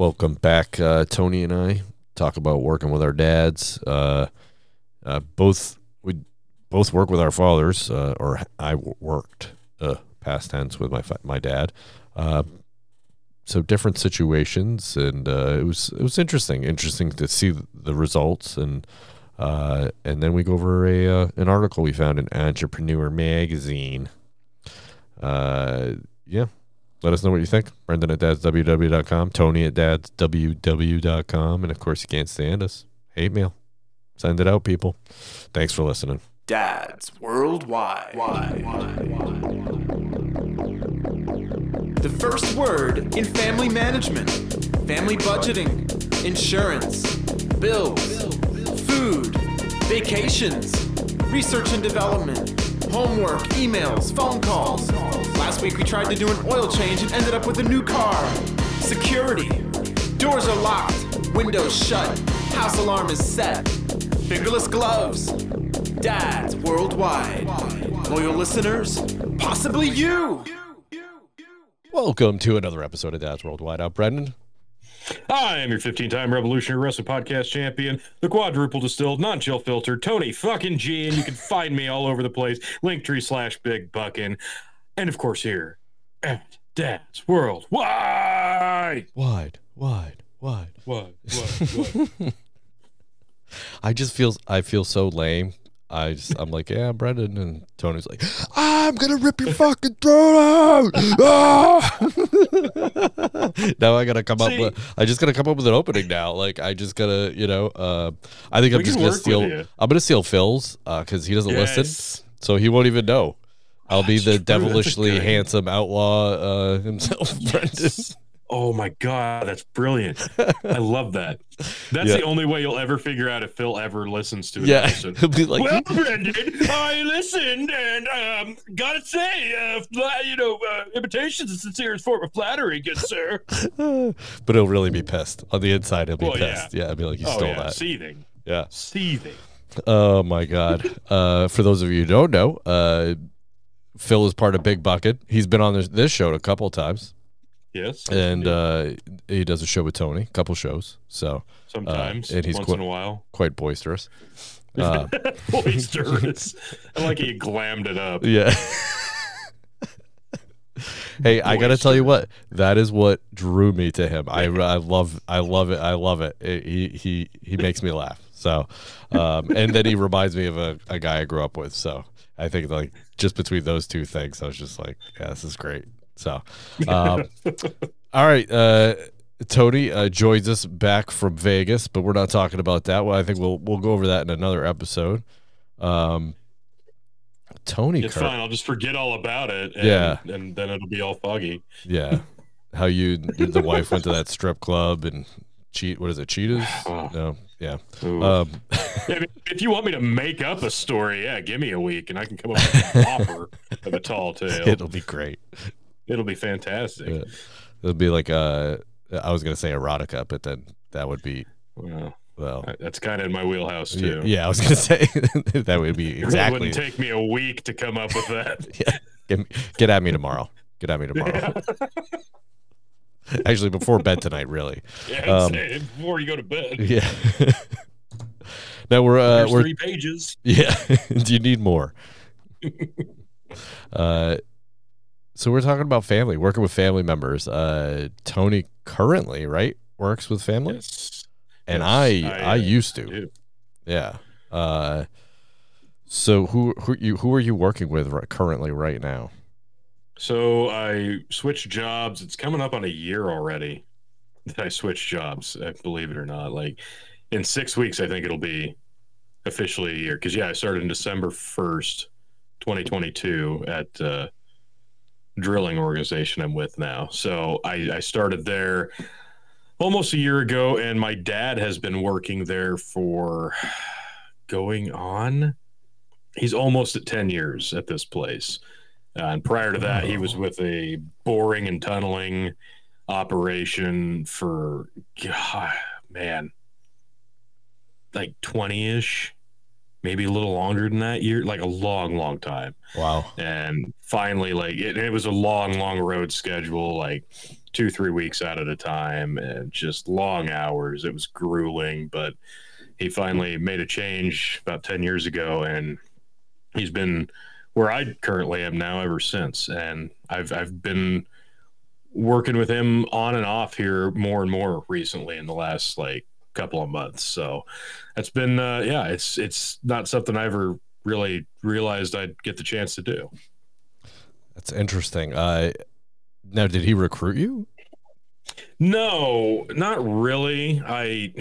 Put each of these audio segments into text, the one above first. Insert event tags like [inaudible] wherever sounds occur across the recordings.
Welcome back, uh, Tony and I talk about working with our dads. Uh, uh, both we both work with our fathers, uh, or I worked uh, past tense with my my dad. Uh, so different situations, and uh, it was it was interesting. Interesting to see the results, and and then we go over a an article we found in Entrepreneur Magazine. Yeah, let us know what you think. Brendan at dadsww.com, Tony at dadsww.com, and of course, you can't stand us. Hate mail. Send it out, people. Thanks for listening. Dads Worldwide. The first word in family management, family budgeting, insurance, bills, food, vacations, research and development, homework, emails, phone calls. Last week we tried to do an oil change and ended up with a new car. Security. Doors are locked, windows shut, house alarm is set. Fingerless gloves. Dads worldwide. Loyal listeners, possibly you. Welcome to another episode of Dads Worldwide. I'm Brendan. I am your 15 time Revolutionary Wrestling Podcast champion, the quadruple distilled, non chill filter, Tony fucking G, and you can [laughs] find me all over the place. Linktree slash Big Buckin. And of course, here at Dad's World. Why? Wide, wide, wide. Wide, [laughs] What? What? I just feel I feel so lame. I just I'm like, yeah, Brendan, and Tony's like, ah, I'm gonna rip your fucking throat out. Ah! [laughs] now I gotta come up with. I just gotta come up with an opening now. Like I just gotta, you know, uh, I think I'm just gonna steal. I'm gonna steal Phil's because he doesn't listen, so he won't even know. I'll be That's the true. Devilishly handsome outlaw uh, [laughs] himself, Brendan. Oh my God, that's brilliant. I [laughs] love that. That's Yeah. the only way you'll ever figure out if Phil ever listens to an Yeah, episode. [laughs] he'll be like, well, Brendan, I listened and um, gotta say, uh, you know, uh, imitation's a sincere form of flattery, good sir. [laughs] but he'll really be pissed on the inside. He'll be Well, pissed. Yeah. I'll be like, you oh stole yeah, that. seething, Yeah. seething. Oh my god. Uh, for those of you who don't know, uh, Phil is part of Big Bucket. He's been on this, this show a couple of times, Yes, and uh, he does a show with Tony, a couple shows. So sometimes, uh, and he's once qu- in a while, quite boisterous. [laughs] Uh, boisterous. [laughs] I like he glammed it up. yeah. hey, I gotta tell you what. That is what drew me to him. I, I love I love it. I love it. It- he he he makes me laugh. So, um, and then he reminds me of a, a guy I grew up with. So I think like just between those two things, I was just like, yeah, this is great. So, um, all right, uh, Tony uh, joins us back from Vegas, but we're not talking about that. Well, I think we'll we'll go over that in another episode. Um, Tony, It's Kurt- fine. I'll just forget all about it. And, Yeah. and then it'll be all foggy. yeah, how you the wife went to that strip club and cheat. What is it? Cheetahs? Oh. [sighs] No, yeah. Um, if, you want me to make up a story, yeah, give me a week and I can come up with a [laughs] whopper of a tall tale. it'll be great. It'll be fantastic. Yeah. It'll be like uh, I was gonna say erotica, but then that would be Well, well. that's kind of in my wheelhouse too. yeah, I was gonna [laughs] say that would be exactly. It wouldn't take me a week to come up with that. [laughs] yeah, get, get at me tomorrow. Get at me tomorrow. [laughs] Actually, before bed tonight, really. yeah, Um, say before you go to bed. Yeah. now we're uh, There's we're three pages. Yeah. Do you need more? uh, so we're talking about family, working with family members. Uh, Tony currently, right, works with family, Yes. and Yes, I, I, uh, used to. do. Yeah. Uh, so who, who you, who are you working with right, currently right now? So I switched jobs. It's coming up on a year already that I switched jobs. uh, Believe it or not, like in six weeks, I think it'll be officially a year. Because yeah, I started in December first, twenty twenty two, at uh, drilling organization I'm with now. So I, I started there almost a year ago, and my dad has been working there for going on. He's almost at ten years at this place. Uh, and prior to that, he was with a boring and tunneling operation for, God, man, like 20 ish, maybe a little longer than that year, like a long, long time. Wow. And finally, like, it, it was a long, long road schedule. Like, two, three weeks out at a time and just long hours. It was grueling, but he finally made a change about 10 years ago and he's been where I currently am now ever since. And I've, I've been working with him on and off here more and more recently in the last like couple of months. So that's been, uh, yeah, it's, it's not something I ever really realized I'd get the chance to do. That's interesting. Uh, now, did he recruit you? No, not really. I,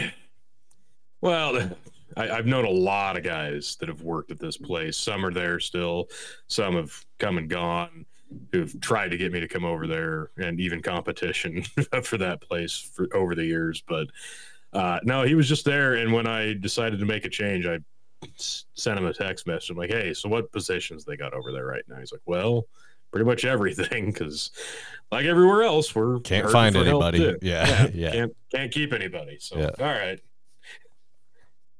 well, I, have known a lot of guys that have worked at this place. Some are there still, some have come and gone who've tried to get me to come over there and even competition [laughs] for that place for over the years. But uh, no, he was just there. And when I decided to make a change, I sent him a text message. I'm like, hey, so what positions they got over there right now? He's like, well, pretty much everything because like everywhere else we're can't find anybody yeah yeah, [laughs] yeah. Can't, can't keep anybody so yeah. all right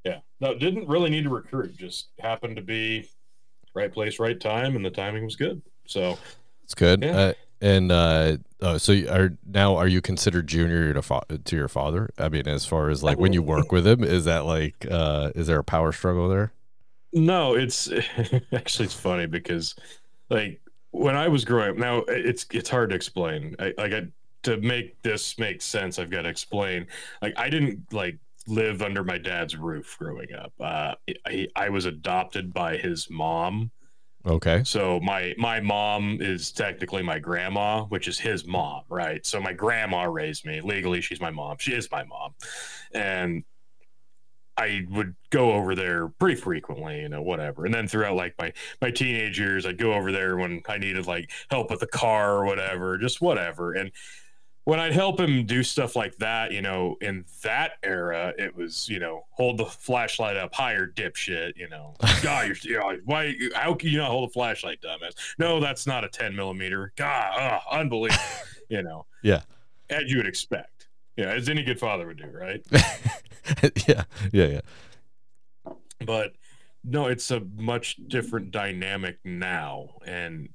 yeah no didn't really need to recruit just happened to be right place right time and the timing was good so it's good yeah. uh, and uh oh, so are now are you considered junior to, fa- to your father i mean as far as like when you work with him is that like uh is there a power struggle there no it's [laughs] actually it's funny because like when I was growing up, now it's it's hard to explain. I, like I, to make this make sense, I've got to explain. Like I didn't like live under my dad's roof growing up. Uh, I, I was adopted by his mom. Okay. So my my mom is technically my grandma, which is his mom, right? So my grandma raised me legally. She's my mom. She is my mom, and I would go over there pretty frequently, you know, whatever. And then throughout like my my teenage years, I'd go over there when I needed like help with the car or whatever, just whatever. And when I'd help him do stuff like that, you know, in that era, it was, you know, hold the flashlight up higher, dipshit, you know. [laughs] God, you're, you know, why, how can you not hold a flashlight, dumbass? No, that's not a 10 millimeter. God, oh, unbelievable, [laughs] you know. Yeah. As you would expect. Yeah, as any good father would do, right? [laughs] yeah, yeah, yeah. But no, it's a much different dynamic now, and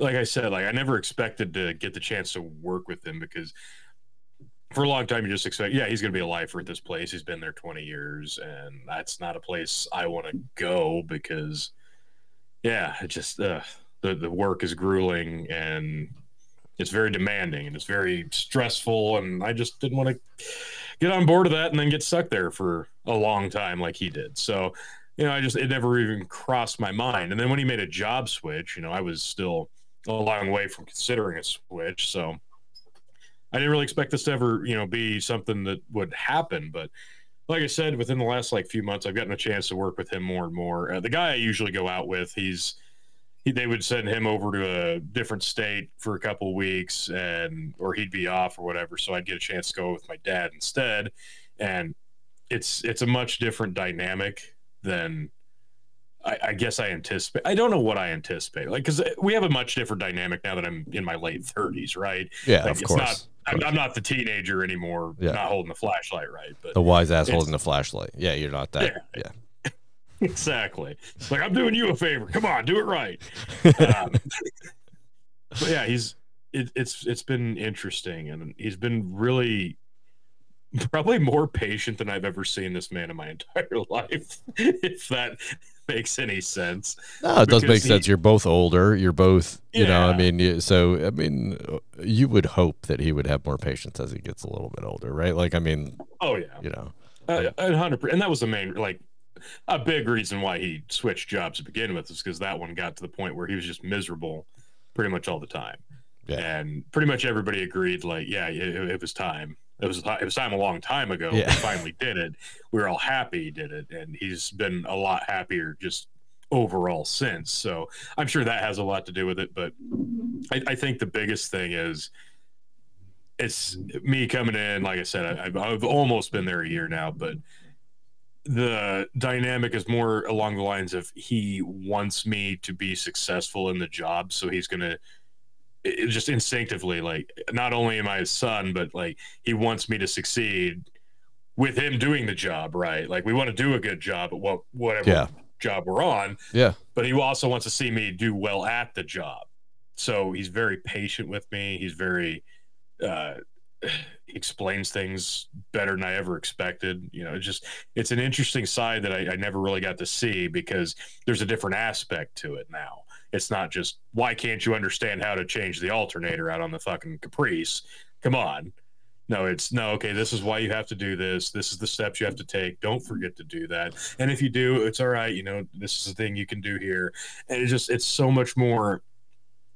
like I said, like I never expected to get the chance to work with him because for a long time you just expect, yeah, he's going to be a lifer at this place. He's been there 20 years, and that's not a place I want to go because, yeah, it just uh, the the work is grueling and it's very demanding and it's very stressful, and I just didn't want to get on board of that and then get stuck there for a long time like he did. So, you know, I just it never even crossed my mind. And then when he made a job switch, you know, I was still a long way from considering a switch. So I didn't really expect this to ever, you know, be something that would happen. But like I said, within the last like few months, I've gotten a chance to work with him more and more. Uh, the guy I usually go out with, he's he, they would send him over to a different state for a couple weeks and or he'd be off or whatever so i'd get a chance to go with my dad instead and it's it's a much different dynamic than I, I guess I anticipate. I don't know what I anticipate, like because we have a much different dynamic now that I'm in my late 30s, right? Yeah, like, of it's course. Not, I'm, I'm, not the teenager anymore, yeah. not holding the flashlight, right? But the wise ass holding the flashlight. Yeah, you're not that. Yeah. yeah. [laughs] exactly. Like I'm doing you a favor. Come on, do it right. [laughs] Um, but yeah, he's it, it's it's been interesting, and he's been really probably more patient than I've ever seen this man in my [laughs] entire life. if that makes any sense. No, it does make he, sense. You're both older. You're both, you yeah. know, I mean, so, I mean, you would hope that he would have more patience as he gets a little bit older, right? Like, I mean, oh, yeah. You know, uh, 100%. And that was the main, like, a big reason why he switched jobs to begin with is because that one got to the point where he was just miserable pretty much all the time. Yeah. And pretty much everybody agreed, like, yeah, it, it was time. It was it was time a long time ago. Yeah. finally did it. We were all happy he did it, and he's been a lot happier just overall since. So I'm sure that has a lot to do with it. But I, I think the biggest thing is it's me coming in. Like I said, I, I've almost been there a year now, but the dynamic is more along the lines of he wants me to be successful in the job so he's going to just instinctively like not only am i his son but like he wants me to succeed with him doing the job right like we want to do a good job at what whatever yeah. job we're on yeah but he also wants to see me do well at the job so he's very patient with me he's very Uh, [sighs] explains things better than I ever expected. You know, it's just it's an interesting side that I, I never really got to see because there's a different aspect to it now. It's not just why can't you understand how to change the alternator out on the fucking Caprice? Come on. No, it's no, okay, this is why you have to do this. This is the steps you have to take. Don't forget to do that. And if you do, it's all right. You know, this is the thing you can do here. And it's just, it's so much more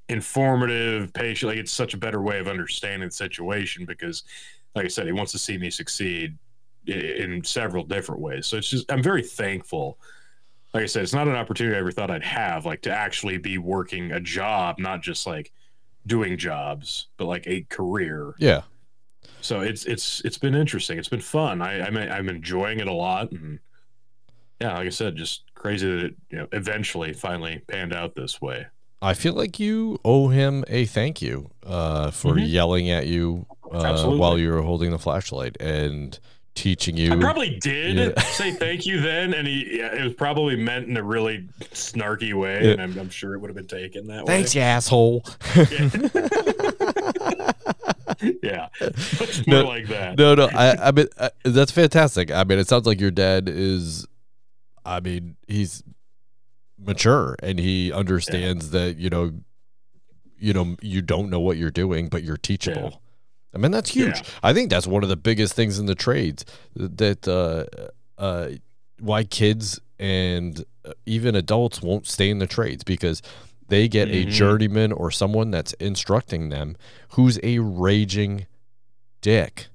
informative, patient. Like, it's such a better way of understanding the situation because, like I said, he wants to see me succeed in several different ways. So it's just, I'm very thankful like I said, it's not an opportunity I ever thought I'd have, like to actually be working a job, not just like doing jobs, but like a career. Yeah. So it's it's it's been interesting. It's been fun. I I'm I'm enjoying it a lot, and yeah, like I said, just crazy that it you know eventually finally panned out this way. I feel like you owe him a thank you uh, for Mhm. yelling at you uh, while you were holding the flashlight and teaching you. I probably did Yeah. [laughs] say thank you then, and he yeah, it was probably meant in a really snarky way, Yeah. and I'm, I'm sure it would have been taken that Thanks, way. you asshole. Yeah, [laughs] it's more No, like that. no, no. I, I mean, uh, that's fantastic. I mean, it sounds like your dad is. I mean, he's mature and he understands that you know, you know, you don't know what you're doing, but you're teachable. I mean, that's huge. Yeah. I think that's one of the biggest things in the trades that uh, uh, why kids and uh, even adults won't stay in the trades because they get a Mhm. journeyman or someone that's instructing them who's a raging dick.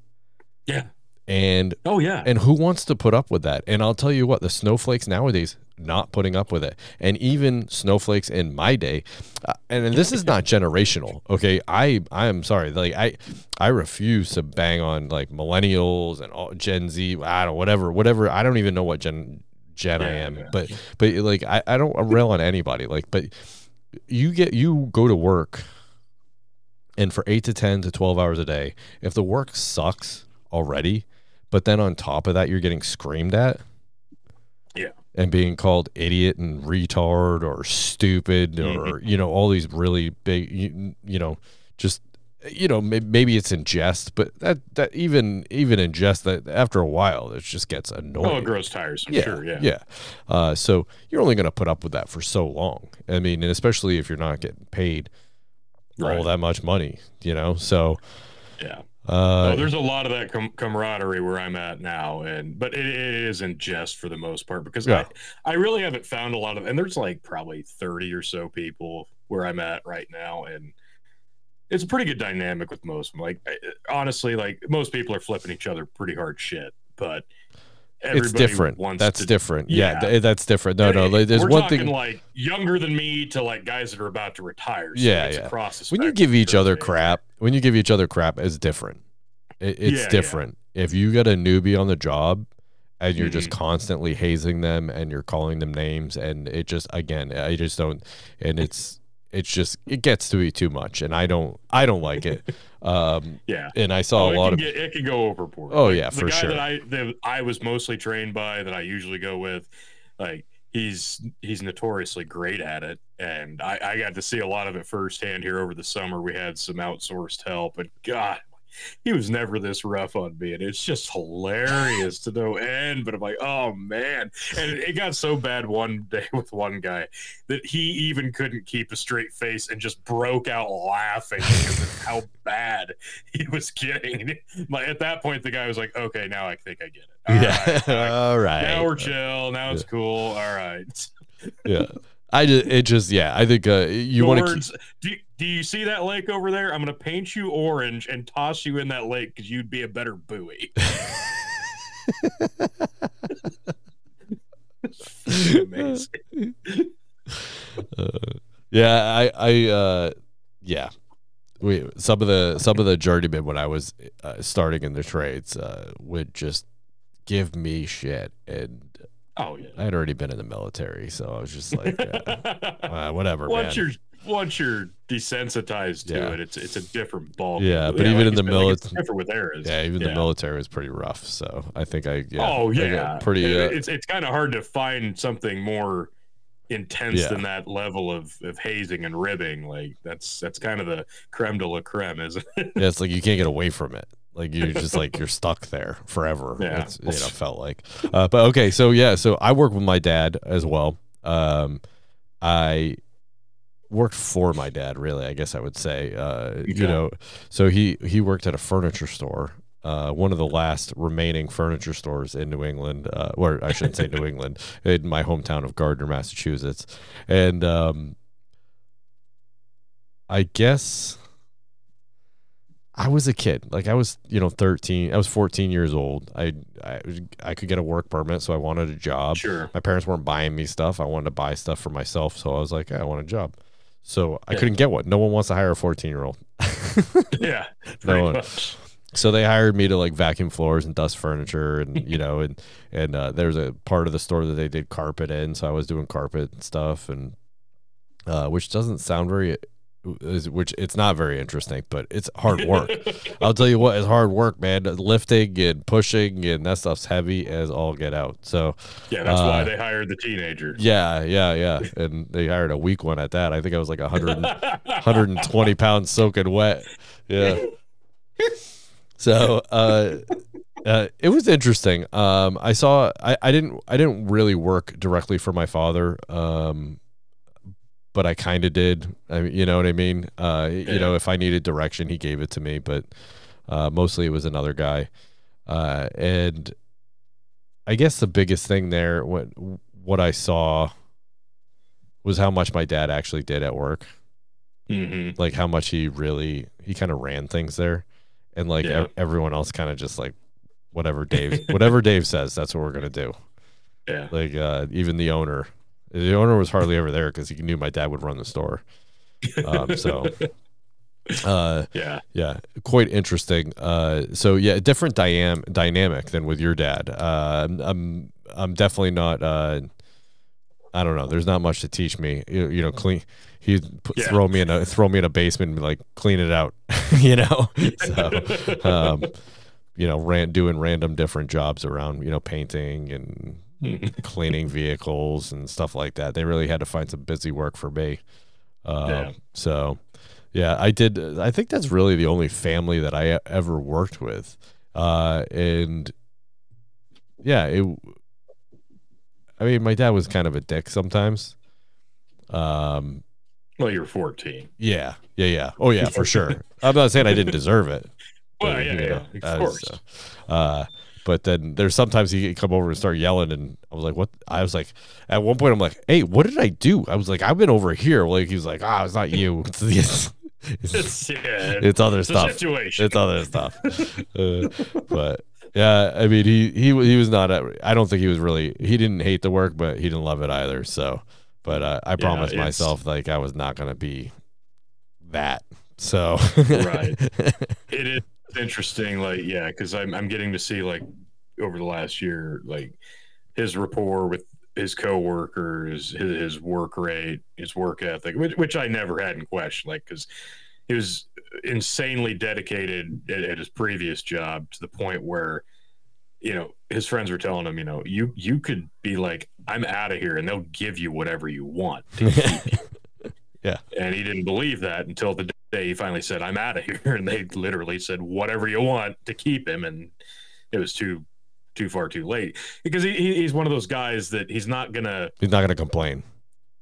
Yeah. And Oh yeah. and who wants to put up with that? And I'll tell you what, the snowflakes nowadays not putting up with it. And even snowflakes in my day, uh, and, and this is not generational. Okay, I I am sorry. Like I I refuse to bang on like millennials and all, Gen Z. I don't whatever whatever. I don't even know what gen gen I am. yeah. But but like I I don't rail on anybody. Like but you get you go to work and for 8 to 10 to 12 hours a day if the work sucks already but then on top of that you're getting screamed at Yeah. And being called idiot and retard or stupid Mm-hmm. or you know all these really big you, you know just you know may- maybe it's in jest but that that even even in jest that after a while it just gets annoying Oh, it grows tiresome. yeah, Sure. Yeah. yeah. Uh, so you're only going to put up with that for so long. I mean, and especially if you're not getting paid all that much money, you know. So, Yeah. Uh, oh, there's a lot of that com- camaraderie where I'm at now, and but it, it isn't just for the most part because Yeah. I, I really haven't found a lot of, and there's like probably 30 or so people where I'm at right now, and it's a pretty good dynamic with most of them. Like I- honestly, like most people are flipping each other pretty hard shit, but it's different. That's to, different. Yeah, Yeah. that's different. No, no. Like, There's one thing. like younger than me to like guys that are about to retire. So Yeah, it's yeah. Across the when you give each other thing. crap, when you give each other crap, it's different. It, it's Yeah, yeah. different. If you got a newbie on the job and you're just Mm-hmm. constantly hazing them and you're calling them names, and it just again, I just don't, and it's it's just it gets to be too much, and I don't I don't like it. [laughs] Um, Yeah. and I saw Oh, a lot of get, it can go overboard. Oh, Like, yeah, the for guy sure. That I that I was mostly trained by, that I usually go with, like he's he's notoriously great at it, and I, I got to see a lot of it firsthand here over the summer. We had some outsourced help, and God, he was never this rough on me, and it's just hilarious to no end. But I'm like, oh man, and it, it got so bad one day [laughs] with one guy that he even couldn't keep a straight face and just broke out laughing because of how bad he was getting. Like at that point, the guy was like, "Okay, now I think I get it. All yeah. right, all right. [laughs] All right. Now we're chill. Now it's cool. All right." yeah. I just it just yeah. I think uh, you want to. words. Do, do you see that lake over there? I'm gonna paint you orange and toss you in that lake because you'd be a better buoy. [laughs] Amazing. Yeah, I, I, uh, yeah. We some of the some of the journeymen when I was uh, starting in the trades uh, would just give me shit, and Oh yeah. I had already been in the military, so I was just like, yeah, [laughs] uh, whatever, once man. you're once you're desensitized to Yeah. it, it's it's a different ball. Yeah, but even in the mili- millet- different with theirs. yeah, even the military was pretty rough, so I think I yeah. oh yeah, pretty. Uh, it's it's kind of hard to find something more intense Yeah. than that level of, of hazing and ribbing. Like that's that's kind of the creme de la creme, isn't it? Yeah, it's like you can't get away from it. Like you're just like you're stuck there forever. [laughs] Yeah. It's, you know, felt like. Uh, but okay, so yeah, so I work with my dad as well. Um, I worked for my dad, really. I guess I would say. Uh, Okay. You know, so he he worked at a furniture store. Uh, one of the last remaining furniture stores in New England, uh, or I shouldn't say New [laughs] England, in my hometown of Gardner, Massachusetts, and um, I guess I was a kid. Like I was, you know, 13. I was 14 years old. I I I could get a work permit, so I wanted a job. Sure. My parents weren't buying me stuff. I wanted to buy stuff for myself, so I was like, I want a job. So I Yeah. couldn't get one. No one wants to hire a 14 year old. [laughs] Yeah. [laughs] No one. much. so they hired me to like vacuum floors and dust furniture and you know and and uh, there's a part of the store that they did carpet in so i was doing carpet and stuff and uh, which doesn't sound very which it's not very interesting but it's hard work [laughs] i'll tell you what it's hard work man lifting and pushing and that stuff's heavy as all get out so Yeah, that's why Uh, they hired the teenager. yeah yeah yeah and they hired a weak one at that i think i was like 100 120 [laughs] pounds soaking wet. Yeah. [laughs] So uh, uh, it was interesting. Um, I saw. I, I didn't. I didn't really work directly for my father. Um, but I kind of did. I mean, you know what I mean. Uh, you know, if I needed direction, he gave it to me. But uh, mostly it was another guy. Uh, and I guess the biggest thing there, what what I saw, was how much my dad actually did at work hmm like how much he really he kind of ran things there and like Yeah. ev- everyone else kind of just like whatever dave whatever dave says that's what we're gonna do [laughs] Yeah. like uh even the owner the owner was hardly ever there because he knew my dad would run the store. Um [laughs] so uh Yeah. yeah quite interesting. Uh so yeah different diam- dynamic than with your dad. Uh I'm- i'm definitely not uh i don't know. There's not much to teach me. You, you know clean he'd Yeah. throw me in a throw me in a basement and be like clean it out [laughs] you know? So [laughs] um you know ran doing random different jobs around you know painting and [laughs] cleaning vehicles and stuff like that they really had to find some busy work for me uh, Yeah. so yeah, I did. I think that's really the only family that I ever worked with, uh, and yeah, it. I mean, my dad was kind of a dick sometimes. Um. Well, you're 14. Yeah. Yeah. Yeah. Oh yeah, for sure. [laughs] I'm not saying I didn't deserve it. Well, but, yeah, you yeah, know, of I was, course. uh, uh, but then there's sometimes he come over and start yelling, and I was like, "What?" I was like, at one point, I'm like, "Hey, what did I do?" I was like, "I've been over here." Like he was like, "Ah, it's not you. [laughs] It's it's, it's, It's, yeah, it's other it's stuff. situation. It's other stuff." [laughs] Uh, but yeah, I mean, he he he was not. At, I don't think he was really. He didn't hate the work, but he didn't love it either. So, but uh, I promised it's- myself like I was not gonna be that. So Right. [laughs] it is interesting like yeah because I'm, I'm getting to see like over the last year like his rapport with his coworkers his, his work rate his work ethic which, which i never had in question like because he was insanely dedicated at, at his previous job to the point where you know his friends were telling him you know you you could be like i'm out of here and they'll give you whatever you want [laughs] yeah. And he didn't believe that until the he finally said, "I'm out of here," [laughs] and they literally said, "Whatever you want" to keep him, and it was too too far too late because he, he- he's one of those guys that he's not gonna He's not gonna complain.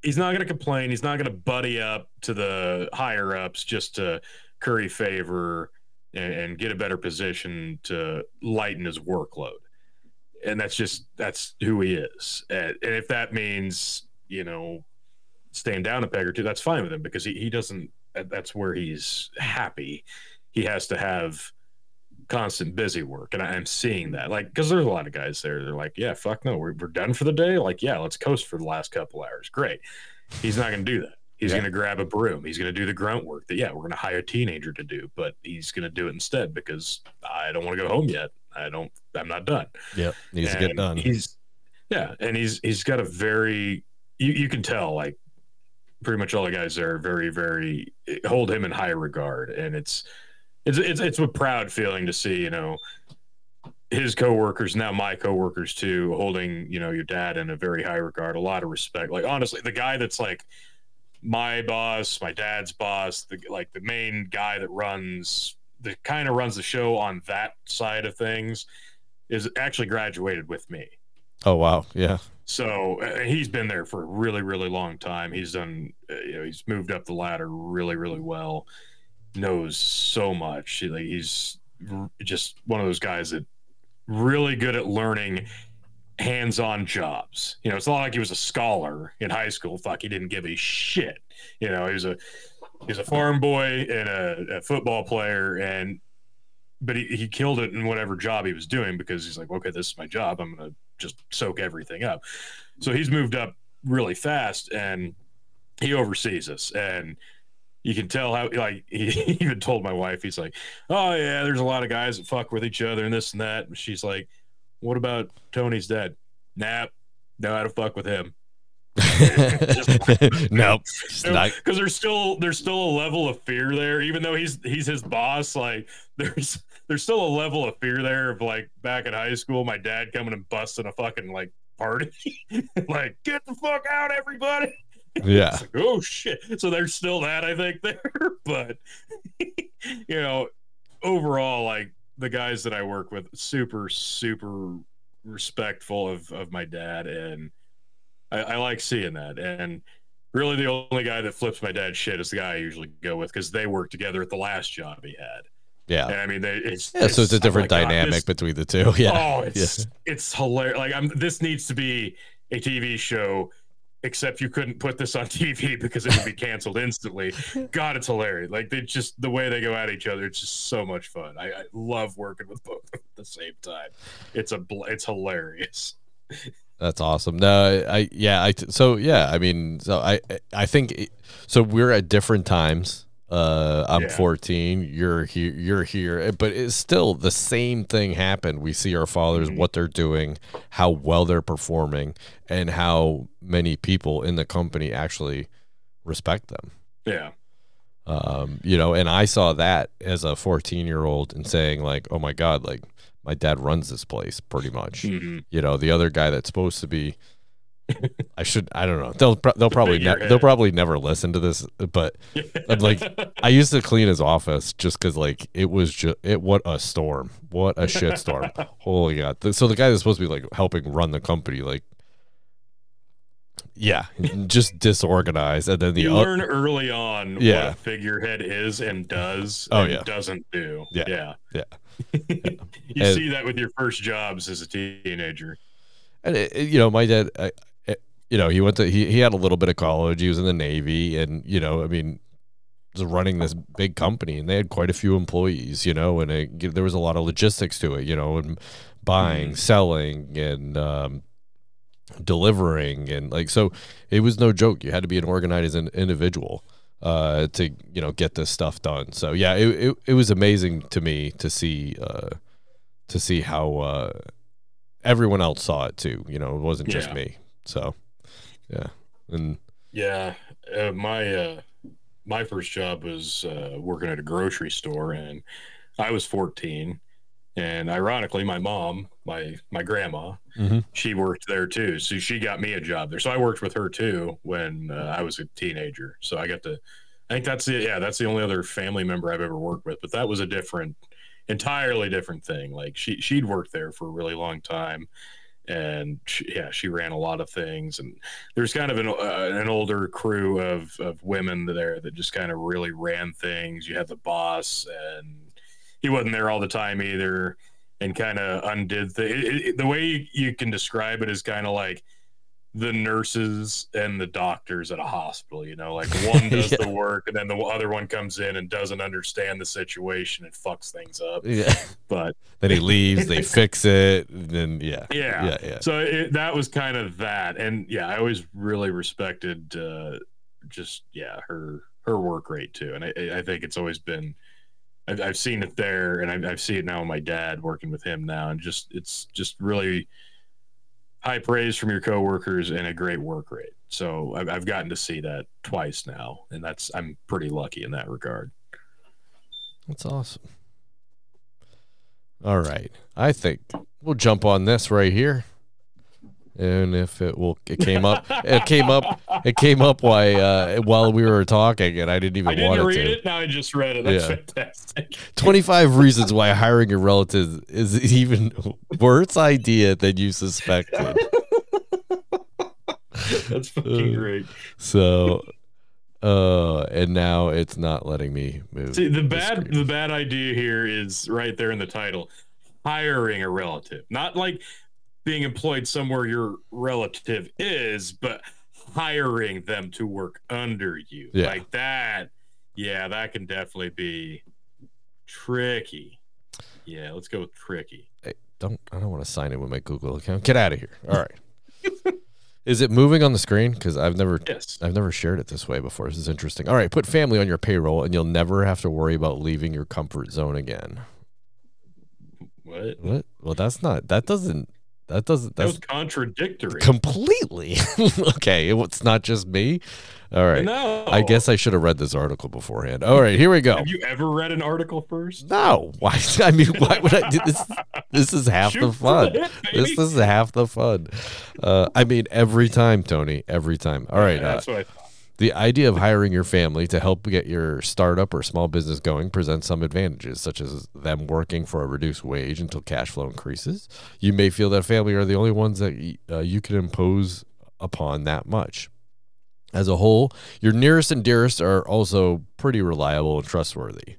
he's not gonna complain. He's not gonna buddy up to the higher ups just to curry favor and, and get a better position to lighten his workload. And that's just that's who he is. And, and if that means you know staying down a peg or two, that's fine with him because he, he doesn't. That- That's where he's happy. He has to have constant busy work, and I, I'm seeing that. Like, because there's a lot of guys there. They're like, "Yeah, fuck no, we're, we're done for the day." Like, yeah, let's coast for the last couple hours. Great. He's not going to do that. He's Yeah. going to grab a broom. He's going to do the grunt work that yeah, we're going to hire a teenager to do, but he's going to do it instead because I don't want to go home yet. I don't. I'm not done Yep, needs to get done. He's yeah, and he's he's got a very you, you can tell like pretty much all the guys there are very very hold him in high regard, and it's it's it's it's a proud feeling to see you know his coworkers now my coworkers too holding you know your dad in a very high regard a lot of respect. Like honestly the guy that's like my boss my dad's boss the like the main guy that runs the kind of runs the show on that side of things is actually graduated with me. Oh wow, yeah. So uh, he's been there for a really really long time. He's done uh, you know he's moved up the ladder really really well. Knows so much. Like, he's r- just one of those guys that really good at learning hands-on jobs. You know it's not like he was a scholar in high school. Fuck he didn't give a shit. You know he was a he's a farm boy and a, a football player and but he, he killed it in whatever job he was doing because he's like okay this is my job. I'm gonna just soak everything up. So he's moved up really fast and he oversees us. And you can tell how like [laughs] he even told my wife he's like oh yeah there's a lot of guys that fuck with each other and this and that. And she's like what about tony's dad? Nap know how to fuck with him. [laughs] Nope. Because there's still there's still a level of fear there even though he's he's his boss like there's there's still a level of fear there of like back in high school my dad coming and busting a fucking like party. [laughs] Like get the fuck out everybody. Yeah. Like, oh shit. So there's still that i think [laughs] there but you know overall like the guys that i work with super super respectful of of my dad and i, I like seeing that and really the only guy that flips my dad's shit is the guy i usually go with because they worked together at the last job he had Yeah. and i mean they it's Yeah, so it's a different oh God, dynamic this- between the two. [laughs] Yeah. Oh, it's it's hilarious. Like I'm this needs to be a TV show, except you couldn't put this on [laughs] TV because it would be canceled instantly. God, it's hilarious. Like they just the way they go at each other, it's just so much fun. I, I love working with both [laughs] at the same time. It's a it's hilarious. That's awesome. No, I yeah, I so yeah, I mean, so I I think it- so we're at different times. Uh I'm Yeah. 14, you're here you're here, but it's still the same thing happened. We see our fathers Mhm. what they're doing, how well they're performing, and how many people in the company actually respect them. Yeah, um, you know, and I saw that as a 14 year old and saying like, oh my God, like my dad runs this place pretty much. Mhm. You know, the other guy that's supposed to be, I should, I don't know. They'll, they'll probably, [laughs] ne- they'll probably never listen to this, but [laughs] I'm like, I used to clean his office just cause like it was just, it, what a storm, what a shit storm. [laughs] Holy God. So the guy that's supposed to be like helping run the company, like, yeah, just disorganized. And then the you learn early on Yeah. what a figurehead is and does. Oh, and yeah. doesn't do. Yeah. yeah, Yeah. you And- see that with your first jobs as a teenager. and it, it- you know my dad I- you know he went to he, he had a little bit of college he was in the navy and you know i mean was running this big company and they had quite a few employees you know and it, there was a lot of logistics to it you know and buying Mhm. selling and um, delivering and like so it was no joke you had to be an organized an individual uh, to you know get this stuff done so yeah it, it, it was amazing to me to see uh, to see how uh, everyone else saw it too. You know, it wasn't just Yeah. me. So, yeah, and Yeah, uh, my uh, my first job was uh, working at a grocery store, and I was 14. And ironically, my mom, my my grandma, Mhm. she worked there too. So she got me a job there. So I worked with her too when uh, I was a teenager. So I got to. I think that's the yeah that's the only other family member I've ever worked with. But that was a different, entirely different thing. Like she she'd worked there for a really long time, and she, yeah she ran a lot of things and there's kind of an, uh, an older crew of, of women there that just kind of really ran things. You had the boss, and he wasn't there all the time either, and kind of undid things. The way you, you can describe it is kind of like the nurses and the doctors at a hospital. You know, like [laughs] one does Yeah. the work, and then the other one comes in and doesn't understand the situation and fucks things up. yeah. But [laughs] then he leaves. They [laughs] fix it. and Then yeah, yeah, yeah, yeah. so it, that was kind of that and yeah i always really respected uh just yeah her her work rate too and i i think it's always been i've, I've seen it there and I, i've seen it now with my dad working with him now and just it's just really high praise from your coworkers and a great work rate so i've, I've gotten to see that twice now and that's i'm pretty lucky in that regard That's awesome. All right. I think we'll jump on this right here. And if it will, it came up. It came up. It came up while uh, while we were talking, and I didn't even I didn't want read to. it. Now I just read it. That's Yeah. fantastic. [laughs] Twenty five reasons why hiring a relative is even worse idea than you suspected. That's fucking great. So, uh, and now it's not letting me move. See, the bad the bad idea here is right there in the title. Hiring a relative. Not like being employed somewhere your relative is, but hiring them to work under you. Yeah. Like that. Yeah, that can definitely be tricky. Yeah, let's go with tricky. Hey, don't I don't want to sign in with my Google account. Get out of here. All right. [laughs] Is it moving on the screen? Because I've never Yes. I've never shared it this way before. This is interesting. All right, put family on your payroll, and you'll never have to worry about leaving your comfort zone again. What? What? Well, that's not. That doesn't. That doesn't. That That's was contradictory. completely [laughs] okay. it- It's not just me. All right. No. I guess I should have read this article beforehand. All right, here we go. Have you ever read an article first? No, why? [laughs] I mean, why would I do this? This is half Shoot the fun. the hip, This is half the fun. Uh, I mean, every time, Tony. Every time. All right. Yeah, Uh, that's what I thought. The idea of hiring your family to help get your startup or small business going presents some advantages, such as them working for a reduced wage until cash flow increases. You may feel that family are the only ones that uh, you can impose upon that much. As a whole, your nearest and dearest are also pretty reliable and trustworthy.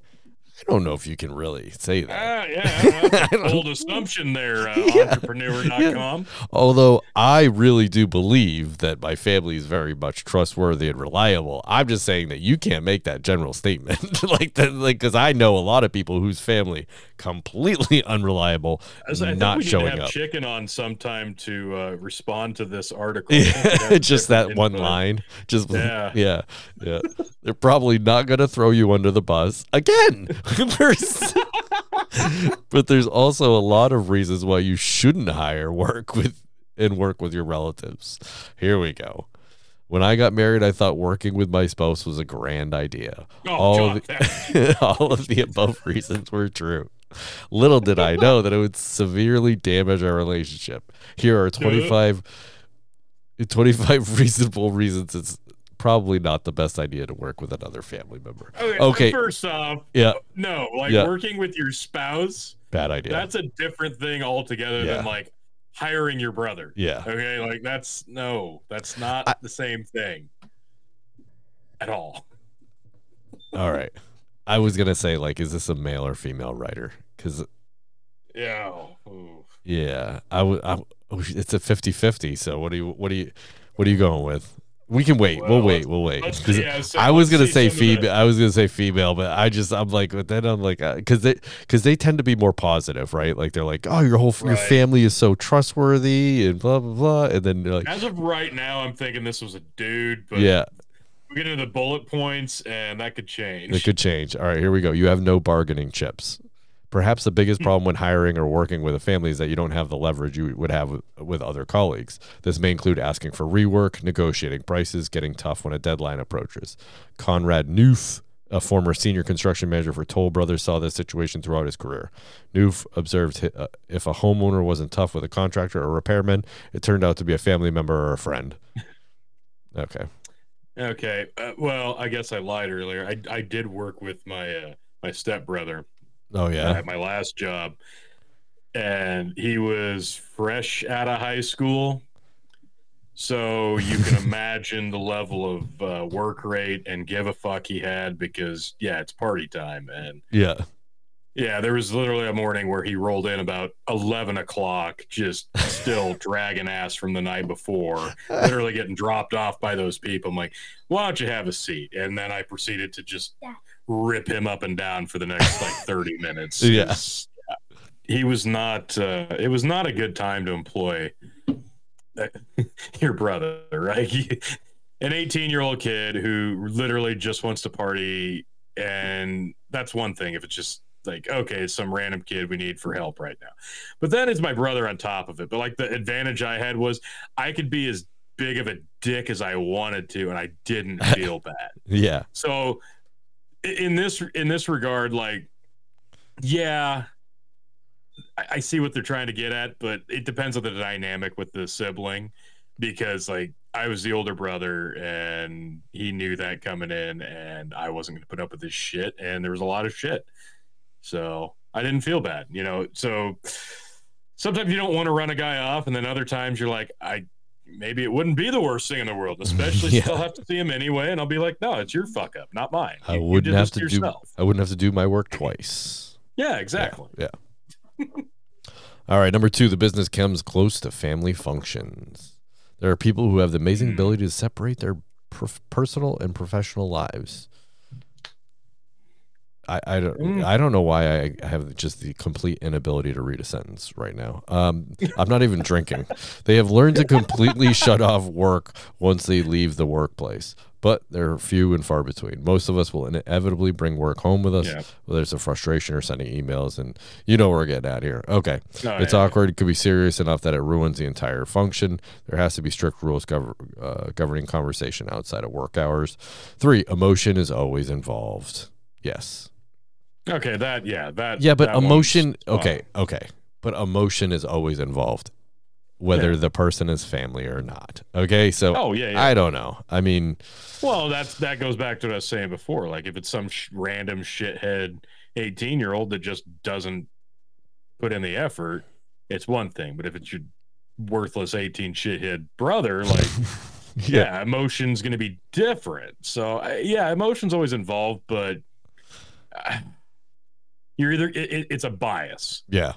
I don't know if you can really say that. Ah, yeah, that's [laughs] I a don't- bold assumption there, uh, [laughs] Yeah. entrepreneur.com. Although I really do believe that my family is very much trustworthy and reliable. I'm just saying that you can't make that general statement [laughs] like that, like because I know a lot of people whose family completely unreliable, As I not showing have up. Chicken on sometime to uh, respond to this article. I think we'd have Yeah, just that one line. Just Yeah. yeah, yeah. They're probably not gonna throw you under the bus again. But there's also a lot of reasons why you shouldn't hire work with and work with your relatives. Here we go. When I got married, I thought working with my spouse was a grand idea. Oh, all, God, of the, [laughs] all of the above reasons were true. Little did I know that it would severely damage our relationship. Here are 25, 25 [laughs] reasonable reasons it's probably not the best idea to work with another family member. Okay, Okay. First off, Yeah, no, like Yeah. working with your spouse, bad idea. that's a different thing altogether Yeah. than like hiring your brother. yeah. Okay, like that's no, that's not I- the same thing at all. All right. I was going to say, like, is this a male or female writer? Because, Yeah. Ooh. yeah, I would. I, oh, it's a 50 50. So what do you, what do you, what are you going with? We can wait. we'll Well, wait. We'll wait. yeah, so I was gonna say some of the- female. I was gonna say female, but I just I'm like, but then I'm like, uh, because they because they tend to be more positive, right? Like they're like, oh, your whole your family is so trustworthy and blah blah blah, and then like, As of right now, I'm thinking this was a dude, but yeah, we get into the bullet points and that could change. it could change. All right, here we go. You have no bargaining chips. Perhaps the Hmm. biggest problem when hiring or working with a family is that you don't have the leverage you would have with, with other colleagues. This may include asking for rework, negotiating prices, getting tough when a deadline approaches. Conrad Newf, a former senior construction manager for Toll Brothers, saw this situation throughout his career. Newf observed uh, if a homeowner wasn't tough with a contractor or repairman, it turned out to be a family member or a friend. [laughs] Okay. Okay. Uh, well, I guess I lied earlier. I I did work with my uh, my stepbrother Oh yeah. at my last job, and he was fresh out of high school. So you can [laughs] imagine the level of uh, work rate and give a fuck he had because yeah, it's party time and Yeah. yeah, there was literally a morning where he rolled in about eleven o'clock, just still [laughs] dragging ass from the night before, literally getting dropped off by those people. I'm like, why don't you have a seat? And then I proceeded to just rip him up and down for the next like [laughs] 30 minutes. Yes. yeah, He was not uh it was not a good time to employ uh, [laughs] your brother, right? He- [laughs] An 18 year old kid who literally just wants to party. And that's one thing. If it's just like, okay, it's some random kid we need for help right now. But then it's my brother on top of it. But like the advantage I had was I could be as big of a dick as I wanted to, and I didn't feel bad. Yeah. So i- in this in this regard, like, yeah, I, I see what they're trying to get at, but it depends on the dynamic with the sibling because like I was the older brother and he knew that coming in and I wasn't going to put up with this shit and there was a lot of shit. So, I didn't feel bad, you know. So sometimes you don't want to run a guy off and then other times you're like I maybe it wouldn't be the worst thing in the world, [laughs] especially Yeah. still have to see him anyway and I'll be like, "No, it's your fuck up, not mine." I You- you wouldn't have this to do. I wouldn't have to do my work twice. [laughs] Yeah, exactly. Yeah. [laughs] All right, number two, the business comes close to family functions. There are people who have the amazing Hmm. ability to separate their prof- personal and professional lives. I, I don't Mm. I don't know why I have just the complete inability to read a sentence right now. Um, I'm not even drinking. [laughs] They have learned to completely shut off work once they leave the workplace, but they're few and far between. Most of us will inevitably bring work home with us, Yeah. whether it's a frustration or sending emails, and you know where we're getting at here. Okay, Oh, it's yeah. awkward. It could be serious enough that it ruins the entire function. There has to be strict rules gover- uh, governing conversation outside of work hours. Three, emotion is always involved. Yes. Okay, that yeah, that Yeah, but that emotion. Okay, okay, but emotion is always involved, whether Yeah. the person is family or not. Okay, so Oh yeah, yeah. I don't know. I mean, well, that's that goes back to what I was saying before. Like if it's some sh- random shithead eighteen year old that just doesn't put in the effort, it's one thing. But if it's your worthless eighteen shithead brother, [laughs] like yeah, emotion's going to be different. So I- yeah, emotion's always involved, but uh, you're either it, it- it's a bias. yeah,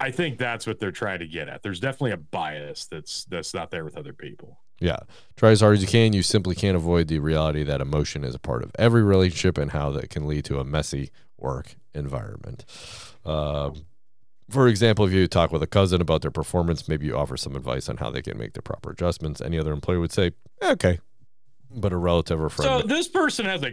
I think that's what they're trying to get at. There's definitely a bias that's that's not there with other people. yeah. Try as hard as you can. You simply can't avoid the reality that emotion is a part of every relationship and how that can lead to a messy work environment. Um, for example, if you talk with a cousin about their performance, maybe you offer some advice on how they can make the proper adjustments. Any other employee would say, "Okay," but a relative or friend. So this person has a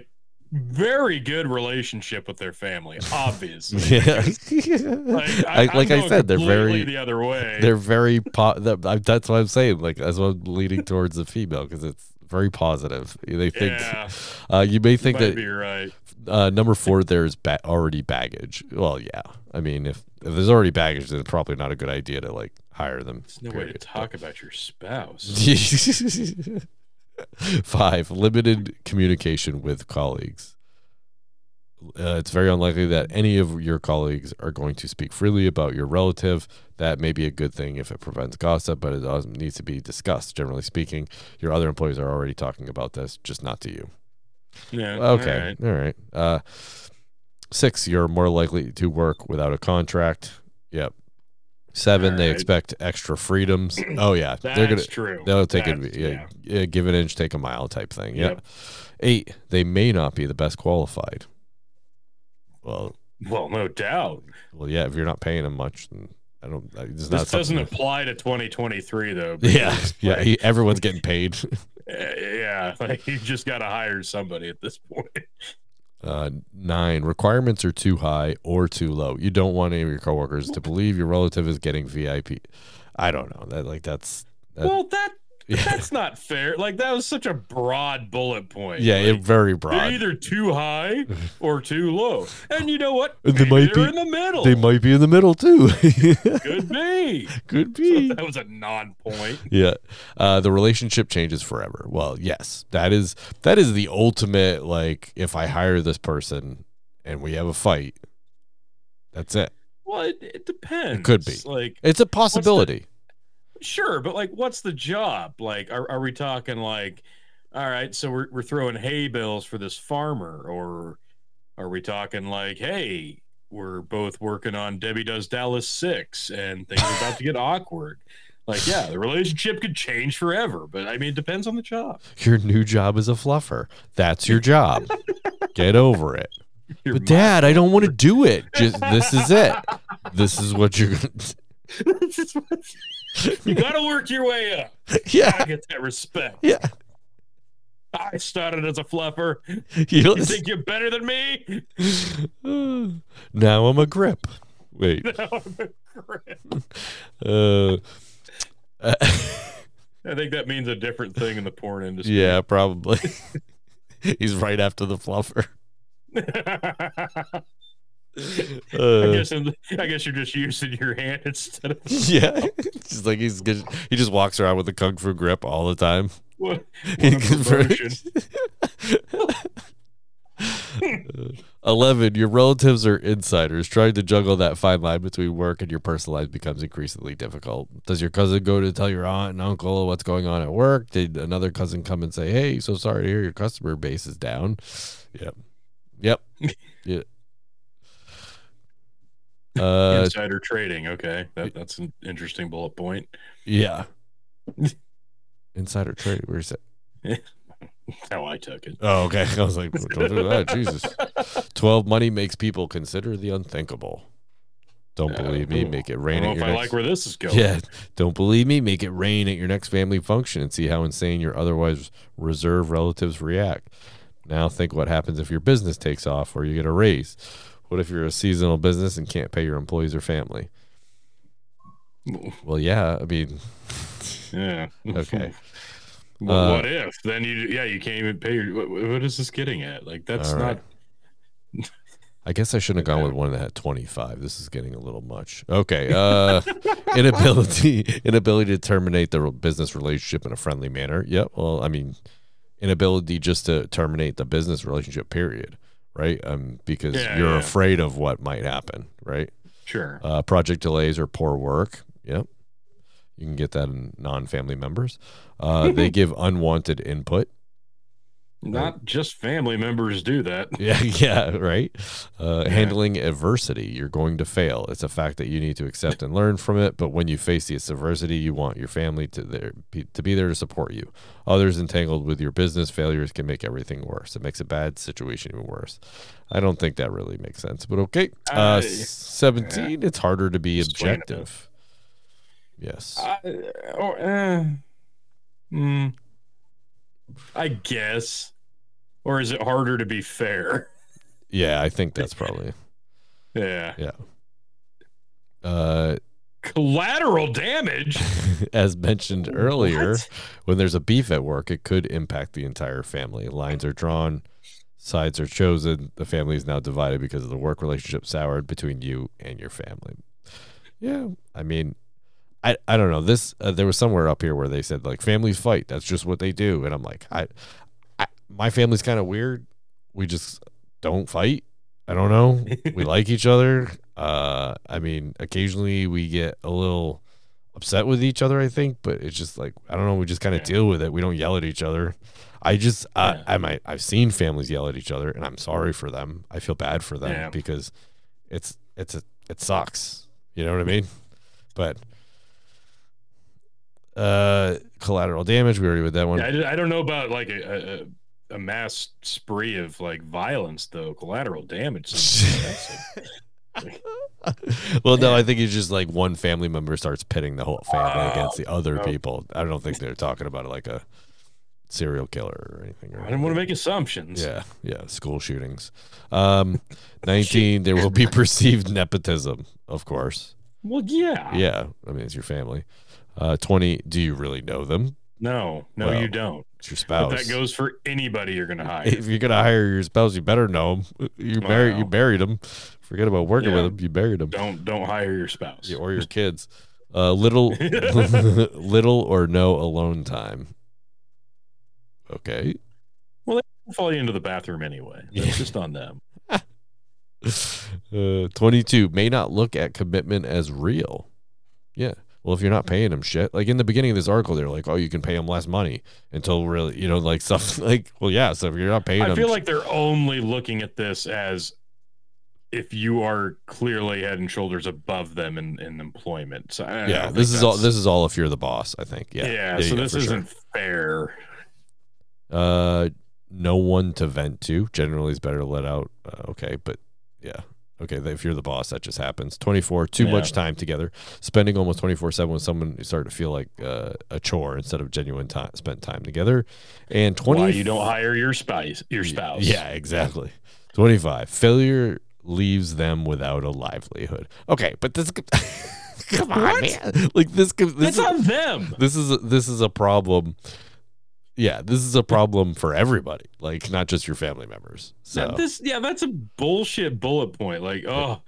very good relationship with their family, [laughs] obviously. yeah, Like [laughs] I, I'm like I said, they're very the other way. they're very po- that, that's what I'm saying. Like that's what I'm leaning towards the female because it's very positive. They think yeah, uh, you may think might that be right. uh, number four there's ba- already baggage. Well, yeah. I mean, if if there's already baggage, then it's probably not a good idea to like hire them. There's no way to period. talk about your spouse. [laughs] Five, limited communication with colleagues. Uh, it's very unlikely that any of your colleagues are going to speak freely about your relative. That may be a good thing if it prevents gossip, but it needs to be discussed. Generally speaking, your other employees are already talking about this, just not to you. Yeah. Okay, all all right. Uh, six, you're more likely to work without a contract. Yep. Seven, they Alright. expect extra freedoms. [clears throat] Oh yeah, That's they're gonna true. They'll take That's- it. Yeah, yeah, give an inch, take a mile type thing. Yeah. Yep. Eight, they may not be the best qualified. Well, Well, no doubt. well, yeah. If you're not paying them much, then I don't. It's not This doesn't apply to 2023 though. [laughs] Yeah, because, yeah. He, everyone's getting paid. [laughs] eh, yeah, [laughs] like you just got to hire somebody at this point. Uh, nine requirements are too high or too low. You don't want any of your coworkers to believe your relative is getting VIP. I don't know that. Like that's. That, well, that yeah, that's not fair. Like that was such a broad bullet point. yeah. Like, It very they're broad. either too high or too low. And you know what? And they might they're be- in the middle. They might be in the middle too. [laughs] Could be. Could be. that was a non-point. Yeah. Uh, the relationship changes forever. Well, yes, that is that is the ultimate. Like, if I hire this person and we have a fight, that's it. Well, it, it depends. could be. Like, It's a possibility. Sure, but like, what's the job? Like, are, are we talking like, all right, so we're we're throwing hay bales for this farmer, or are we talking like, hey, we're both working on Debbie Does Dallas Six, and things are about to get [laughs] awkward. Like, yeah, the relationship could change forever, but I mean, it depends on the job. Your new job is a fluffer. That's your job. Get over it. [laughs] But Dad, I don't want to do it. Just this is it. This is what you're. gonna [laughs] This is what- [laughs] you got to work your way up. [laughs] Yeah. Gotta get that respect. Yeah. I started as a fluffer. [laughs] You You think you're better than me? [sighs] now I'm a grip. Wait. No, I'm a crip. Uh, uh, I think that means a different thing in the porn industry. yeah, probably. He's right after the fluffer. I Uh, guess in, I guess you're just using your hand instead of [laughs] yeah, just like he's good. He just walks around with a kung fu grip all the time. what, [laughs] what a. [laughs] Eleven. Your relatives are insiders. Trying to juggle that fine line between work and your personal life becomes increasingly difficult. Does your cousin go to tell your aunt and uncle what's going on at work? Did another cousin come and say, "Hey, so sorry to hear your customer base is down"? Yep. Yep. yeah. Uh, Insider trading. Okay, that, that's an interesting bullet point. yeah. [laughs] Insider trade. Where's it? [laughs] How I took it. Oh, okay. [laughs] I was like, don't do that. Jesus. 12 money makes people consider the unthinkable. Don't Uh, believe me? Make it I rain don't at know your if I next like where this is going. Yeah. Don't believe me? Make it rain at your next family function and see how insane your otherwise reserved relatives react. Now think what happens if your business takes off or you get a raise. What if you're a seasonal business and can't pay your employees or family? Well, yeah. I mean, Yeah. [laughs] okay. [laughs] Well, Uh, what if? Then you, yeah, you can't even pay your. What, what is this getting at? Like, that's All not. [laughs] I guess I shouldn't have gone with one that had 25. This is getting a little much. Okay. Uh, inability inability to terminate the business relationship in a friendly manner. Yep. Well, I mean, inability just to terminate the business relationship. Period. Right. Um, because Yeah, you're yeah. afraid of what might happen. Right. Sure. Uh, project delays or poor work. Yep. You can get that in non-family members. Uh, they [laughs] give unwanted input. Not just family members do that. [laughs] Yeah, yeah, right. Uh, Yeah. Handling adversity, you're going to fail. It's a fact that you need to accept and learn from it. But when you face this adversity, you want your family to there be, to be there to support you. Others entangled with your business failures can make everything worse. It makes a bad situation even worse. I don't think that really makes sense, but okay. Uh, Uh, Seventeen, it's harder to be objective. Yes. Or, uh, mm, I guess. Or is it harder to be fair? Yeah, I think that's probably. [laughs] Yeah. Yeah. Uh, Collateral damage. [laughs] as mentioned earlier, What? when there's a beef at work, it could impact the entire family. Lines are drawn, sides are chosen. The family is now divided because of the work relationship soured between you and your family. Yeah, I mean, I I don't know. This uh, there was somewhere up here where they said like families fight. That's just what they do, and I'm like, I, I my family's kind of weird. We just don't fight. I don't know. [laughs] we like each other. Uh, I mean, occasionally we get a little upset with each other. I think, but it's just like I don't know. We just kind of Yeah. deal with it. We don't yell at each other. I just I Yeah. I might I've seen families yell at each other, and I'm sorry for them. I feel bad for them Yeah. because it's it's a it sucks. You know what I mean? But uh, collateral damage. We already with that one. Yeah, I, d- I don't know about like a, a, a mass spree of like violence though. Collateral damage. [laughs] well, no, I think it's just like one family member starts pitting the whole family Oh, against the other oh. people. I don't think they're talking about like a serial killer or anything. Or I don't want to make assumptions. Yeah, yeah, school shootings. Um, [laughs] nineteen. there will be [laughs] perceived nepotism, of course. Well, yeah. Yeah, I mean it's your family. Uh, Twenty. Do you really know them? No, no, Well, you don't. It's your But spouse. that goes for anybody you're gonna hire. if you're gonna hire your spouse, you better know them. You married. You buried them. Forget about working with them. You buried them. don't don't hire your spouse. Yeah, or your kids. Uh, little, [laughs] [laughs] little or no alone time. Okay. Well, They'll follow you into the bathroom anyway. [laughs] Yeah. just on them. Uh, 22 may not look at commitment as real. Yeah. Well, if you're not paying them shit, like in the beginning of this article, they're like, "Oh, you can pay them less money until really, you know, like [laughs] stuff like, well, yeah. So if you're not paying I them, feel like they're only looking at this as if you are clearly head and shoulders above them in, in employment. So yeah, this is all. This is all if you're the boss. I think. Yeah. Yeah, so this isn't fair. Uh, no one to vent to. Generally, is better to let out. Uh, okay, but yeah. Okay, if you're the boss, that just happens. 24, too Yeah. much time together. Spending almost 24 7 with someone you start to feel like uh, a chore instead of genuine time spent time together. And 20. Why you don't hire your spouse? Your spouse? Yeah, exactly. 25. Failure leaves them without a livelihood. Okay, but this. [laughs] Come on, What? man. Like this. could- This it's is, on them. this is this is a problem yeah, this is a problem for everybody, like not just your family members. So That- this, yeah, that's a bullshit bullet point. Like, oh,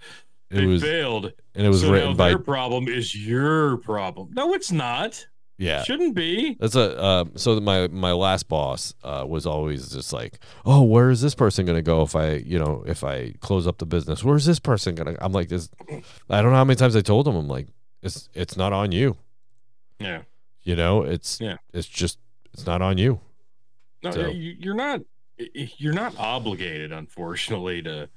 it they was, failed. and it was so now written by their problem is your problem. No, it's not. yeah. Shouldn't be. That's a um, so my my last boss uh, was always just like, oh, where is this person gonna go if I you know if I close up the business? Where's this person gonna? I'm like this. I don't know how many times I told him. I'm like, it's it's not on you. Yeah. You know, it's Yeah. it's just it's not on you. No, So- you- you're not. You're not obligated, unfortunately, to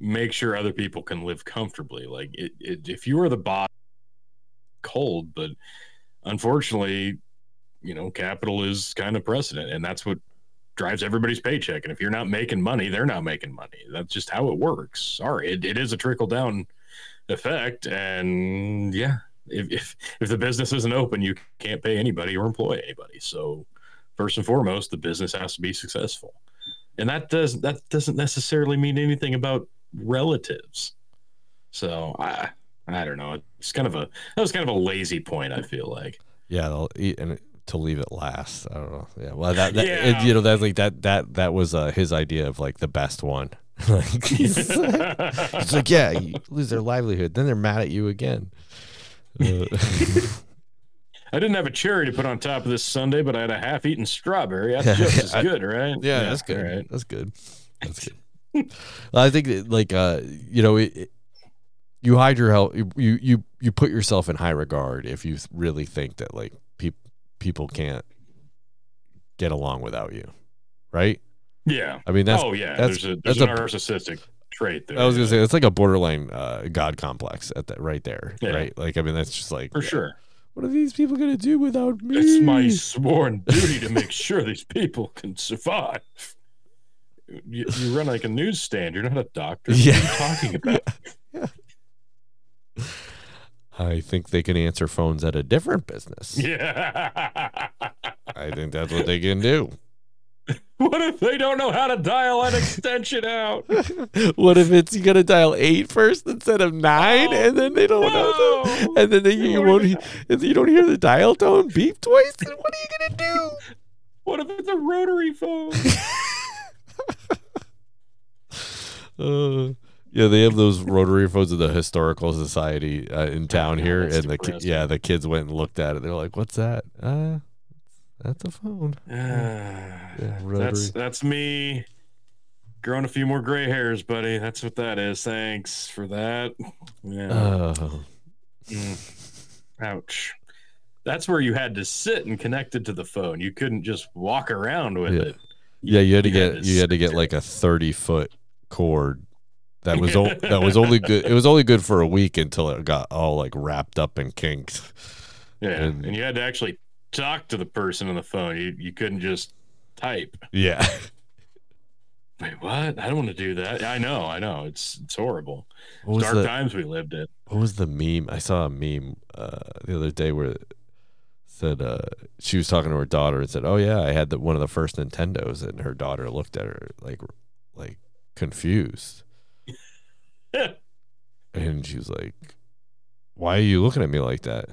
make sure other people can live comfortably. Like, it, it, if you are the boss, cold, but unfortunately, you know, capital is kind of precedent, and that's what drives everybody's paycheck. And if you're not making money, they're not making money. That's just how it works. Sorry, it, it is a trickle down effect, and yeah, if, if if the business isn't open, you can't pay anybody or employ anybody. So first and foremost, the business has to be successful, and that does that doesn't necessarily mean anything about relatives. So I I don't know. It's kind of a that was kind of a lazy point. I feel like. Yeah, eat and to leave it last. I don't know. Yeah, well, that, that Yeah. it- you know that's like that that that was uh, his idea of like the best one. [laughs] [laughs] like he's, it's like yeah, you lose their livelihood, then they're mad at you again. Uh, [laughs] I didn't have a cherry to put on top of this sundae, but I had a half-eaten strawberry. That's [laughs] just as good, right? yeah, that's good. right. That's good. That's good. Well, I think that, like uh, you know, it, it- you hide your help. You you you put yourself in high regard if you really think that like peop people can't get along without you, right? Yeah. I mean, that's oh yeah. that's- there's a that's there's a, a- narcissistic trait there. I was gonna say it's like a borderline uh, god complex at that right there, Yeah. right? Like I mean, that's just like for sure. What are these people gonna do without me? It's my [laughs] sworn duty to make sure these people can survive. You, you run like a newsstand. You're not a doctor. Yeah. What are you talking [laughs] about? I think they can answer phones at a different business. Yeah. [laughs] I think that's what they can do. [laughs] what if they don't know how to dial an extension out? [laughs] what if it's you gotta dial eight first instead of nine, Oh, and then they don't know, the, and then they, You won't, he- and you don't hear the dial tone beep twice. Then what are you gonna do? [laughs] What if it's a rotary phone? Uh, yeah, they have those rotary phones of the historical society uh, in town know, here, and the depressing. yeah, the kids went and looked at it. They're like, "What's that?" Uh, that's a phone. Ah, rotary. that's that's me growing a few more gray hairs, buddy. That's what that is. Thanks for that. Yeah. Oh, Mm. Ouch. That's where you had to sit and connect it to the phone. You couldn't just walk around with Yeah. it. yeah, you had to You get had to you had to get like a thirty foot cord. That was o- [laughs] that was only good. It was only good for a week until it got all like wrapped up and kinked. Yeah, And- and, you had to actually talk to the person on the phone. You you couldn't just type. Yeah, [laughs] Wait, what? I don't want to do that. I know, I know. It's it's horrible. Dark the times we lived in. what was the meme? I saw a meme uh, the other day where it said uh, she was talking to her daughter and said, "Oh yeah, I had the, one of the first Nintendos," and her daughter looked at her like like confused, [laughs] and she was like, "Why are you looking at me like that?"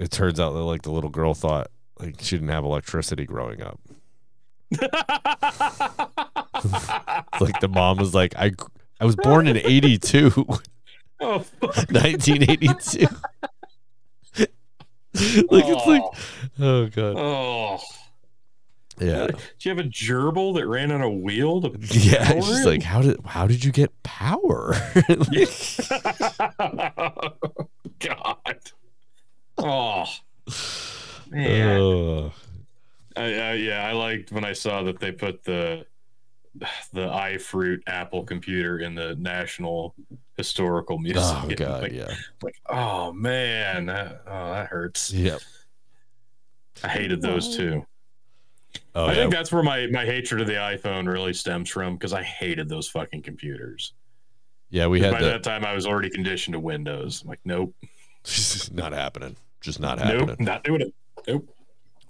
It turns out that like the little girl thought like she didn't have electricity growing up. [laughs] Like the mom was like, "I I was born in '82." [laughs] oh, fuck. 1982. [laughs] like it's like, oh god, oh. yeah, Do you have a gerbil that ran on a wheel? To yeah. power It's just like, how did how did you get power? like, God. Oh. Man. Oh, I, I, yeah, I liked when I saw that they put the the iFruit Apple computer in the National Historical oh, Museum. oh god, [laughs] like, yeah, like, oh man, that, oh that hurts. yep. I hated those oh. too. Oh I yeah, think that's where my my hatred of the iPhone really stems from because I hated those fucking computers. yeah. we had By the that time, I was already conditioned to Windows. I'm like, nope, [laughs] not happening, just not happening. nope, not doing it. Nope.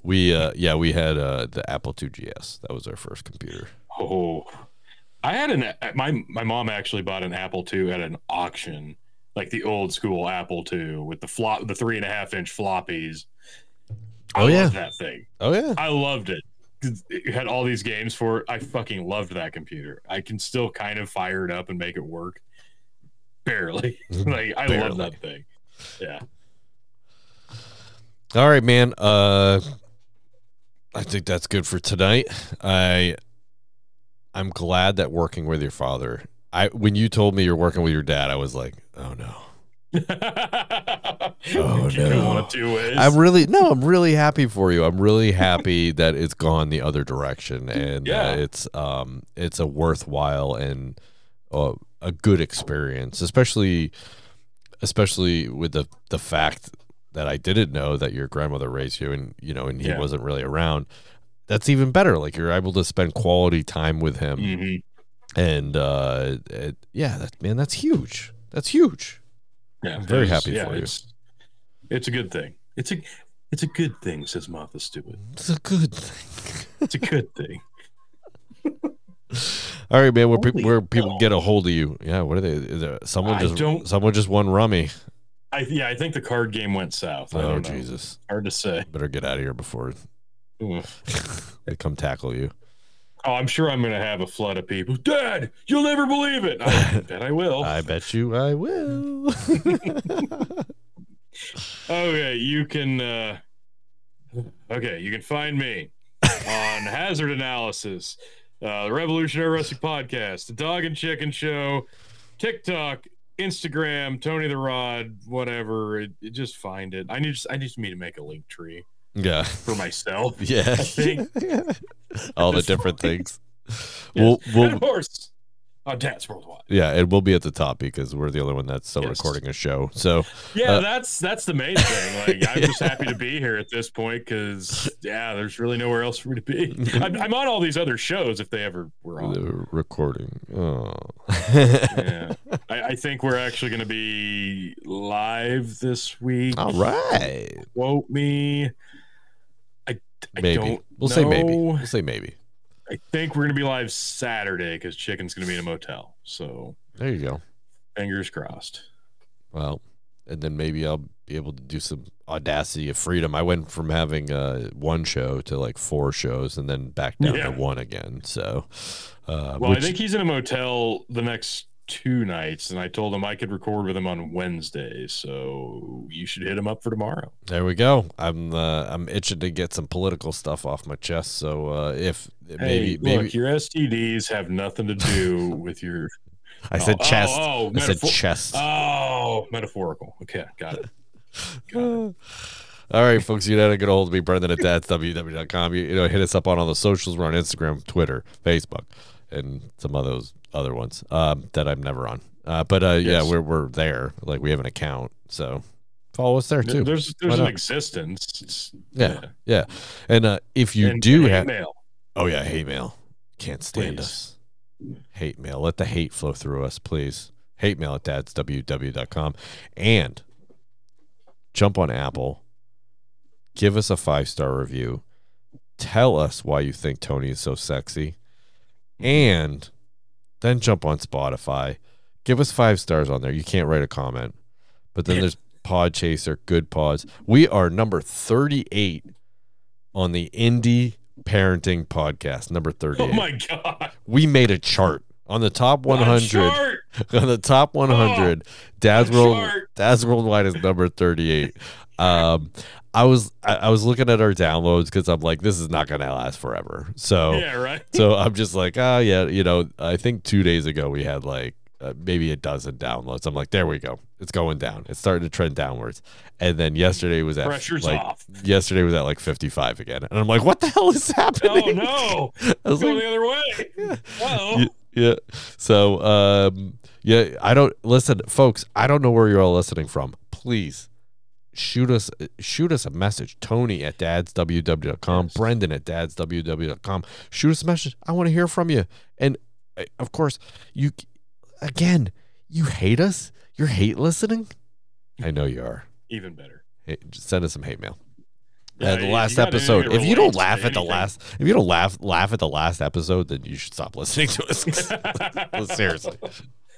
We uh, yeah, we had uh the Apple II GS. That was our first computer. Oh, I had an my my mom actually bought an Apple II at an auction, like the old school Apple II with the flop, the three and a half inch floppies. I Oh, yeah. loved that thing. Oh yeah. I loved it. It had all these games for it. I fucking loved that computer. I can still kind of fire it up and make it work. Barely. [laughs] like I Barely. love that thing. Yeah. All right, man. Uh, I think that's good for tonight. I, I'm glad that working with your father. I when you told me you're working with your dad, I was like, oh no. [laughs] Oh, you can go no. two ways. I'm really no. I'm really happy for you. I'm really happy [laughs] that it's gone the other direction, and Yeah. uh, it's um it's a worthwhile and uh, a good experience, especially especially with the the fact that I didn't know that your grandmother raised you, and you know, and he Yeah. wasn't really around. That's even better. Like you're able to spend quality time with him, Mhm. and uh, it, yeah, that man, that's huge. That's huge. Yeah, I'm very happy for you. It's, it's a good thing. It's a it's a good thing, says Martha Stewart It's a good thing. It's a good thing. [laughs] All right, man. Where, pe- where people hell. get a hold of you? Yeah. What are they? Is there, someone I just someone just won rummy. I yeah, I think the card game went south. I Oh. Jesus! Hard to say. Better get out of here before [laughs] they come tackle you. Oh, I'm sure I'm gonna have a flood of people. Dad, you'll never believe it. I [laughs] bet I will. I bet you I will. [laughs] Okay, you can. uh Okay, you can find me on Hazard Analysis, uh, the Revolutionary Wrestling Podcast, the Dog and Chicken Show, TikTok, Instagram, Tony the Rod, whatever. It, it- just find it. I need. I need me to make a link tree yeah. for myself. [laughs] Yeah. [laughs] All the different things. Yes. We'll, we'll, of course, on Dad's Worldwide. yeah, and we'll be at the top because we're the only one that's still Yes. recording a show. So Yeah, Uh, that's that's the main thing. [laughs] Like, I'm just happy to be here at this point because yeah, there's really nowhere else for me to be. I'm, I'm on all these other shows if they ever were on. the recording. Oh. Yeah, I, I think we're actually going to be live this week. All right. Quote me. I, I Maybe. don't We'll say maybe. We'll say maybe. I think we're going to be live Saturday because Chicken's going to be in a motel. So There you go. fingers crossed. Well, and then maybe I'll be able to do some audacity of freedom. I went from having uh, one show to like four shows, and then back down Yeah. to one again. So, uh, Well, I think he's in a motel the next two nights, and I told him I could record with him on Wednesday. So you should hit him up for tomorrow. there we go. I'm uh, I'm itching to get some political stuff off my chest. So uh, if maybe hey, maybe look, your STDs have nothing to do [laughs] with your. I said oh, chest. Oh, oh, I said chest. Oh, metaphorical. Okay, got it. [laughs] Got it. All right, folks, you know how to get a hold of me, Brendan at dadsww.com. You, you know, hit us up on all the socials. We're on Instagram, Twitter, Facebook, and some of those other ones um, that I'm never on. Uh, but uh, yeah, we're we're there. Like we have an account, so follow us there too. There's there's an existence. It's- Yeah. yeah, and uh, if you And- do and have, mail. oh yeah, hate mail. Can't stand Please. us. Hate mail. Let the hate flow through us, please. Hate mail at dadsww.com. And jump on Apple. Give us a five star review. Tell us why you think Tony is so sexy. And then jump on Spotify. Give us five stars on there. You can't write a comment. But then there's [laughs] Podchaser, Good Pods. We are number 38 on the Indie Parenting Podcast, number 38 Oh my god. we made a chart on the top 100 [laughs] on the top 100 dad's world dad's worldwide is number 38 [laughs] um i was I, I was looking at our downloads because i'm like this is not gonna last forever so [laughs] Yeah, right. so i'm just like ah yeah you know i think two days ago we had like uh, maybe a dozen downloads i'm like there we go it's going down it's starting to trend downwards and then yesterday was at Pressure's like off. yesterday was at like 55 again and i'm like what the hell is [laughs] happening Oh no. [laughs] I was Going like, the other way. Yeah, yeah. So, um, yeah, I don't listen, folks. I don't know where you're all listening from. Please shoot us, shoot us a message. Tony at dadsww.com, Yes. Brendan at dadsww.com. Shoot us a message. I want to hear from you. And uh, of course, you again, you hate us. You're hate listening. I know you are. even better. Hey, send us some hate mail. Yeah, Uh, the last episode. If you don't laugh at the last, if you don't laugh laugh at the last episode, then you should stop listening to us. [laughs] Seriously.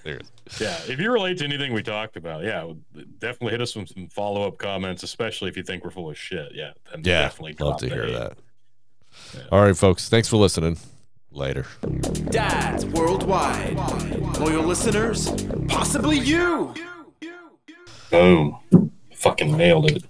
Seriously. Yeah, if you relate to anything we talked about, yeah, definitely hit us with some follow up comments, especially if you think we're full of shit. Yeah, then Yeah, definitely love to hear a- that. All right, folks. Thanks for listening. Later. Dads worldwide. Loyal listeners, possibly you. Boom, fucking nailed it.